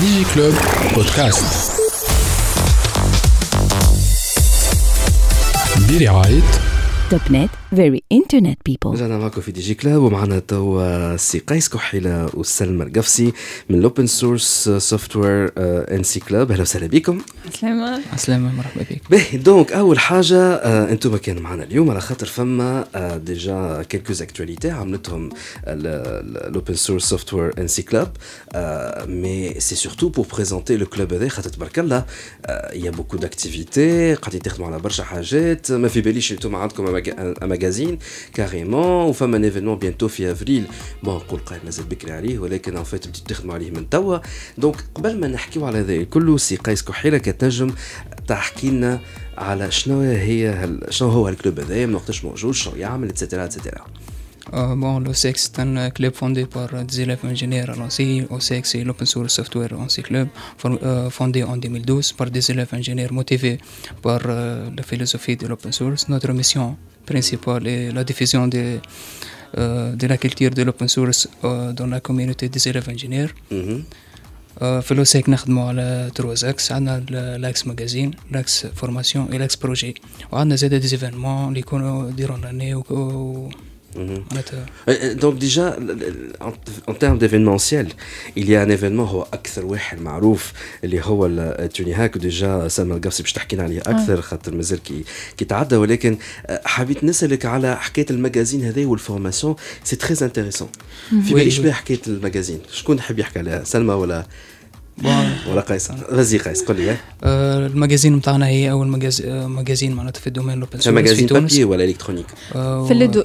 DigiClub Podcast. Billy Wright Topnet the internet people. رجعنا معكم في DigiClub ومعنا توا سي قيس كحيلة وسلمى القفصي من ال Open Source Software ENSI Club أهلا وسهلا بكم. سلامة عسلامة مرحبا بك. باهي donc أول حاجة آه أنتم كان معنا اليوم على خاطر فما آه déjà quelques actualités عملتهم ال Open Source Software ENSI Club mais c'est surtout pour présenter le club هذا خاطر تبارك الله y a beaucoup d'activités قاعدين تخدموا على برشا حاجات. ما في باليش أنتم عندكم magazine carrément وفما un événement bientôt في افريل bon نقول قايل مازال بكري عليه ولكن en fait بديتو تخدموا عليه من توا donc قبل ما نحكيو على هذا الكل سي قيس كحيله كتنجم تحكي لنا على شنو هي هل شنو هو ال club هذايا من وقتاش موجود شنو يعمل et cetera et cetera Euh, l'OSEC, c'est un euh, club fondé par euh, des élèves ingénieurs à Nancy. OSEC, c'est l'Open Source Software Nancy Club, for- euh, fondé en 2012 par des élèves ingénieurs motivés par euh, la philosophie de l'open. Notre mission principale est la diffusion de, euh, de la culture de l'open source euh, dans la communauté des élèves ingénieurs. مهم. آه، في لوسيك نخدموا على تروز اكس عندنا لاكس ماجازين لاكس فورماسيون لاكس بروجي وعندنا زاد دي زيفينمون اللي يكونوا ديرون لاني le- en, en termes d'événementiel, il y a un événement هو أكثر واحد معروف اللي هو ال TuniHack و déjà سلمى القفصي باش تحكينا عليه أكثر خاطر مازال كي كي تعدى ولكن حبيت نسألك على حكاية ال magazine هذا وال formation c'est très intéressant في بالي oui. شبيه حكاية ال magazine شكون يحب يحكي عليها سلمى ولا ولا قيس فازي قيس قول لي ال magazine نتاعنا هي اول magaz- magazine معناتها في ال domaine ال open source في magazine تونس papier ولا électronique في اللي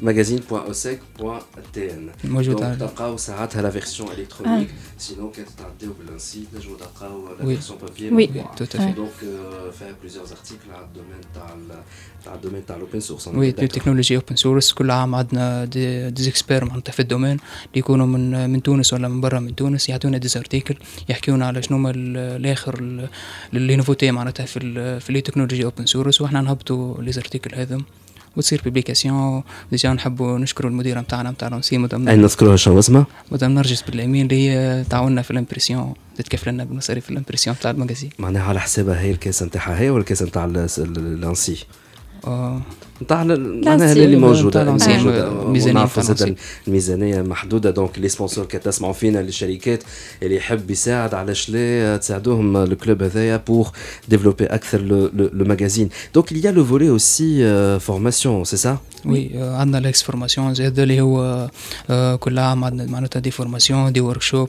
magazine.osec.tn موجود donc على تلقاو ساعتها la version électronique sinon كانت تعديو بال ENSI تنجمو تلقاو la. version papier oui. تو آه. في donc فيها plusieurs articles على ال domaine تاع تاع ال domaine تاع ال open source et des technologies open source كل عام عندنا des, experts معناتها في ال domaine اللي يكونوا من من تونس ولا من برا من تونس يعطونا des articles يحكيونا على شنو هما ال- الآخر ال- les nouveautés معناتها في في les technologies open source وإحنا نهبطوا les articles هذم وتصير publication déjà نحبوا نشكروا المديرة نتاعنا نتاع l'ENSI مدام أين نذكرها شنو اسمها؟ مدام نرجس باليمين اللي هي تعاوننا في ال impression تتكفل لنا بمصاريف ال impression تاع ال magazine معناها على حسابها هي الكاسه نتاعها هي ولا الكاسه نتاع l'ENSI؟ آه، نتاع معناها اللي موجودة l'ENSI. الميزانيه محدودة. donc les sponsors كي تسمعوا فينا للشركات اللي يحب يساعد علاش لا؟ تساعدوهم ال club هذايا pour développer أكثر le magazine donc il y a le volet aussi formation c'est ça؟ Oui آه، عندنا ال axe formation زاد اللي هو آه، كل عام عندنا معناتها des formations des workshops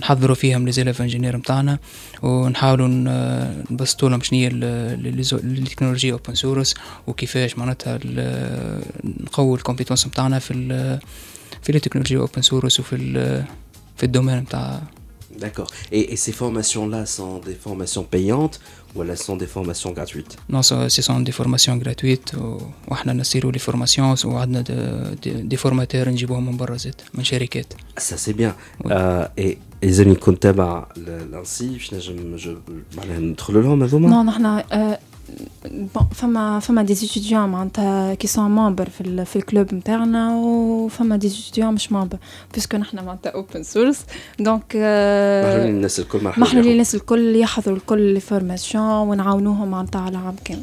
نحضروا فيهم les élèves ingénieurs نتاعنا ونحاولوا نبسطوا لهم شنو هي ال- ال- الزو- التكنولوجيا open source وكيفاش معناتها ال- نقوي الكومبيتونس نتاعنا في ال- في التكنولوجيا اوبن سورس وفي ال- في الدومين نتاع D'accord. Et, et ces formations-là sont des formations payantes ou elles sont des formations gratuites نو سي سون دي فورماسيون غراتويت واحنا نسيروا لي فورماسيون وعندنا دي, دي, دي فورماتور نجيبوهم من برا زاد من شركات Ça c'est bien. Oui. Euh, et إذا كنت تابع لانسي باش نجم جو- معناها ندخلوا لهم هذوما نو نحنا آه، بون فما فما دي ستوديون معناتها كي سون ممبر في ال- في الكلوب نتاعنا وفما دي ستوديون مش ممبر بيسكو نحنا معناتها اوبن سورس donc محلولين الناس الكل محلولين الناس الكل يحضروا الكل les formations ونعاونوهم معناتها على عام كامل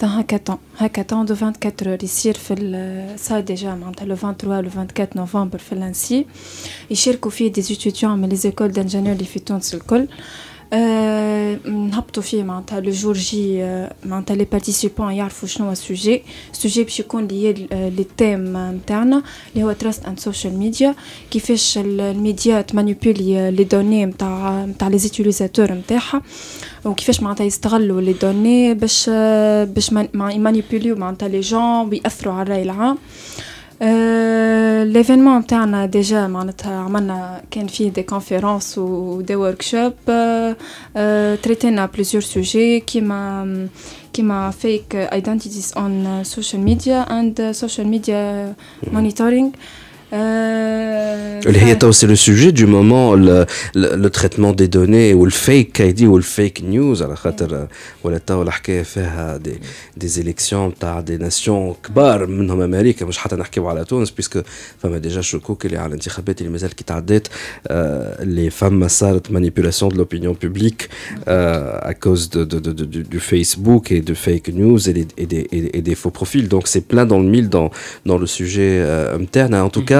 ان هاكاطون هاكاطون دو 24 اور يصير في ال- سا ديجا معناتها لو 23 لو 24 نوفمبر في لانسي يشاركوا فيه دي ستوديون من لي زيكول دانجينيور اللي في تونس الكل آه، نهبطوا فيه معناتها لو جور جي آه، معناتها لي بارتيسيبون يعرفوا شنو هو السوجي السوجي باش يكون لي لي تيم نتاعنا اللي هو تراست اند سوشيال ميديا كيفاش الميديا تمانيبولي لي دوني نتاع نتاع لي زيتيليزاتور نتاعها وكيفاش معناتها يستغلوا les données باش باش يمانيبوليو معناتها les gens ويأثروا على الرأي العام. l'événement نتاعنا déjà معناتها عملنا كان فيه des conférences و des workshops تريتينا plusieurs sujets كيما كيما fake identities on social media and social media monitoring اللي هي تو سي لو سوجي دو مومون لو تريتمون دي دوني والفيك كايدي والفيك نيوز على خاطر ولا تو الحكايه فيها دي دي زيليكسيون تاع دي ناسيون كبار منهم امريكا مش حتى نحكيو على تونس بيسكو فما ديجا شكوك اللي على الانتخابات اللي مازال كي تعدات اللي فما صارت مانيبيولاسيون دو لوبينيون بوبليك à cause de, de, de, de, du Facebook et de fake news et des, et des, et des faux profils. Donc c'est plein dans le mille dans, dans le sujet euh, interne. En tout mm. cas,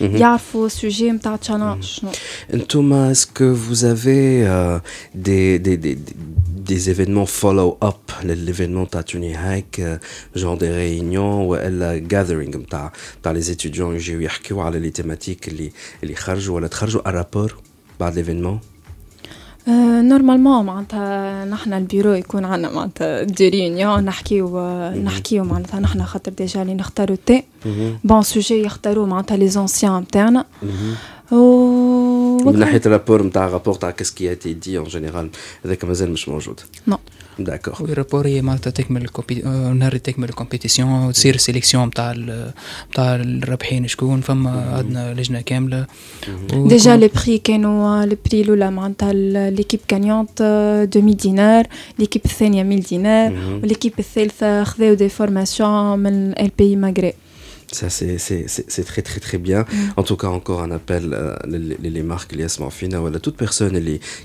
يعرفوا السوجي نتاع تشالنج شنو انتوما اسكو فوز افي دي دي دي des événements follow-up l'événement تاع توني هاك genre des réunions والا gathering نتاع نتاع les étudiants يجيو يحكيو على لي تيماتيك اللي اللي خرجوا ولا تخرجوا ان رابور بعد l'événement normalement معناتها نحن البيرو يكون عندنا معناتها des réunions نحكيو نحكيو معناتها نحن خاطر déjà اللي نختاروا تي بون سوجي يختاروا معناتها لي زونسيان نتاعنا من ناحية الرابور نتاع رابور تاع كيسكي تي دي اون جينيرال هذاك مازال مش موجود. نو داكور والرابور هي معناتها تكمل الكومبي... نهار تكمل الكومبيتيسيون وتصير سيليكسيون نتاع نتاع الرابحين شكون فما عندنا لجنه كامله ديجا لي بري كانوا لي بري الاولى معناتها ليكيب كانيونت 2000 دينار ليكيب الثانيه 1000 دينار وليكيب الثالثه خذاو دي فورماسيون من ال بي ماغري Ça, c'est très, très, très bien. En tout cas, encore un appel euh, les, les, marques, les Morfina, hein, voilà, toute personne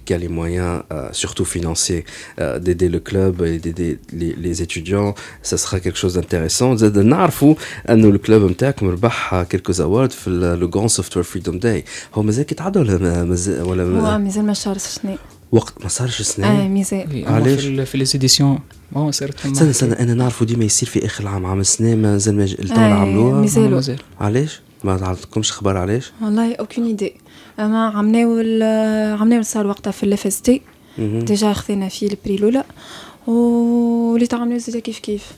qui a les moyens, euh, surtout financiers, euh, d'aider le club et d'aider les, les, étudiants, ça sera quelque chose d'intéressant. nous le club a quelques awards euh, le Grand Software Freedom Day. ما سنة وقت ما صارش سنة؟ آه مازال علاش؟ في ليزيديسيون آه صارت استنى استنى أنا نعرفوا ديما يصير في آخر العام عام السنة مازال ما الدولة عملوها. مازال. علاش؟ ما عندكمش خبر علاش؟ والله aucune idée أما عملناو عملناو صار وقتها في ال FST déjà خذينا فيه ال prix الأولى. واللي تعملوا زاد كيف كيف.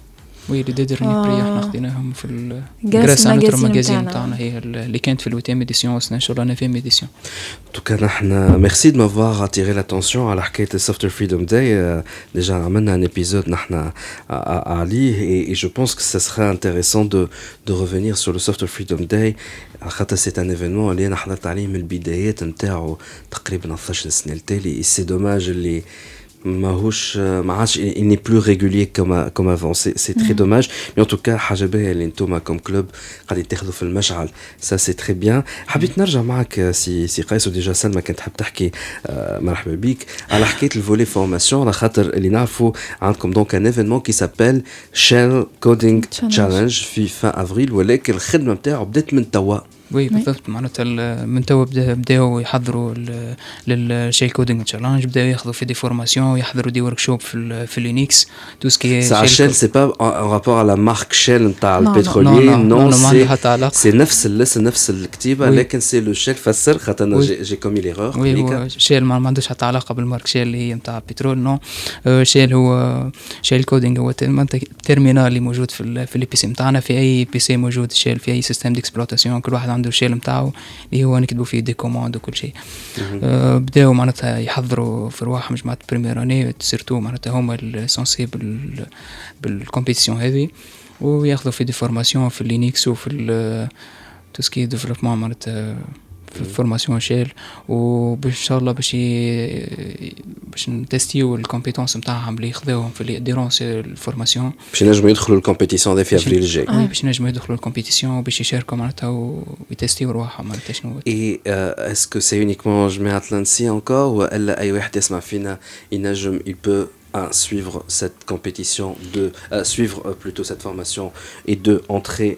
وي لي دي ديرني بري احنا خديناهم في الجراس نوتر ماجازين تاعنا هي اللي كانت في الوتيم اديسيون وسنا ان شاء الله نافيم اديسيون توكا نحن ميرسي دو مافوار اتيري لاتونسيون على حكايه السوفتوير فريدوم داي ديجا عملنا ان ايبيزود نحن عليه اي جو بونس كو سا سرا انتريسون دو دو ريفينير سور لو سوفتوير فريدوم داي خاطر سي ان ايفينمون اللي انا حضرت عليه من البدايات نتاعو تقريبا 12 سنه التالي سي دوماج اللي ماهوش ما عادش il n'est plus régulier comme comme avant c'est c'est très dommage mais en tout cas حاجه باهيه اللي انتم كوم كلوب قاعدين تاخذوا في المشعل ça c'est très bien حبيت نرجع معك سي سي قيس وديجا سلمى كانت تحب تحكي مرحبا بك على حكايه الفولي فورماسيون على خاطر اللي نعرفوا عندكم دونك ان ايفينمون كي سابيل شيل كودينغ تشالنج في فان افريل ولكن الخدمه نتاعو بدات من توا وي بالضبط. معناتها من توا بداو يحضروا للشيل كودينغ تشالنج بداو ياخذوا في دي فورماسيون يحضروا دي ورك شوب في في لينكس تو سكي سا شيل سي با ان رابور على مارك شيل نتاع البترولي نو سي سي نفس الاسم نفس الكتيبه لكن سي لو شيل فسر خاطر أنا جي كومي ليغور وي shell ما عندوش حتى علاقه بال marque Shell اللي هي نتاع البترول non shell هو shell coding هو terminal اللي موجود في في les PC نتاعنا في اي بي سي موجود shell في أي système d'exploitation كل واحد عنده ال shell نتاعو اللي هو نكتبوا فيه des commandes وكل شيء. أه بداو معناتها يحضروا في رواحهم جماعة première année surtout معناتها هما ال sensibles بال compétition هذه وياخذوا في des formations في Linux وفي tout ce qui développement معناتها في formation shell وباش ان شاء الله باش باش نتستيو الكومبيتونس نتاعهم اللي يخذوهم في اللي ديرون الفورماسيون باش ينجموا يدخلوا الكومبيتيسيون هذا في افريل الجاي آه. باش نجموا يدخلوا الكومبيتيسيون باش يشاركوا معناتها ويتستيو رواحهم معناتها شنو Et euh, est-ce que c'est uniquement جماعة لانسي encore ou الا اي واحد يسمع فينا ينجم il peut un, suivre cette compétition de euh, suivre euh, plutôt cette formation et de entrer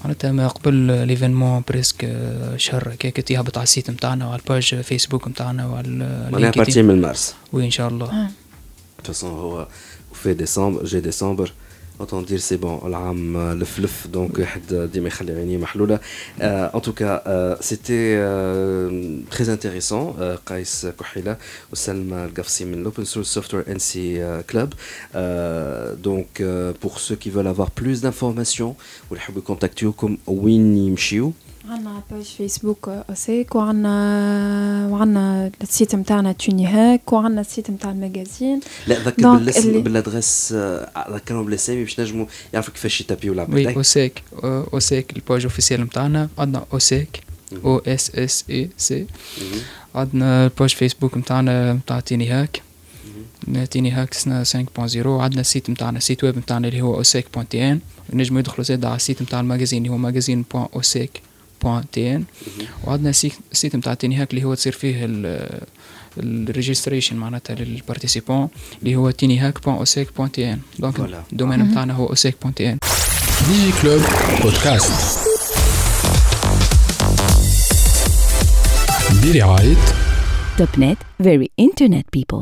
معناتها ما قبل l'événement presque آه، شهر هكاك يهبط على ال site نتاعنا وعلى ال page Facebook نتاعنا وعلى معناها à partir من مارس. Oui ان شاء الله. façon, هو في ديسمبر جاي ديسمبر Autant dire c'est bon, l'âme, euh, le fluff, donc euh, euh, En tout cas, euh, c'était très intéressant. Qais Kouhila و Salma Al-Gafsi من l'Open Source Software ENSI Club. donc, pour ceux qui veulent avoir plus d'informations, vous pouvez contacter comme وين يمشيو. عندنا page Facebook OSSEC وعندنا وعندنا ال site نتاعنا Tuni Hack وعندنا ال site نتاع ال magazine لا ذكر بالاسم اللي- بال adresse آه، ذكرهم بالاسامي باش نجموا يعرفوا كيفاش يتابيو وي العباد OSSEC آه، OSSEC ال page officielle نتاعنا عندنا OSSEC O S S E C عندنا ال page Facebook نتاعنا نتاع Tuni Hack Tuni Hack سنة 5.0 عندنا ال site نتاعنا ال site web نتاعنا اللي هو OSSEC point tn ينجموا يدخلوا زاد على ال site نتاع ال magazine اللي هو magazine point OSSEC. point tn وعندنا ال site ال site نتاع Tuni Hack اللي هو تصير فيه ال ال registration معناتها لل participants اللي هو Tuni Hack point OSSEC point tn donc. ال domaine نتاعنا هو OSSEC point tn Digiclub podcast برعاية Topnet, very internet people.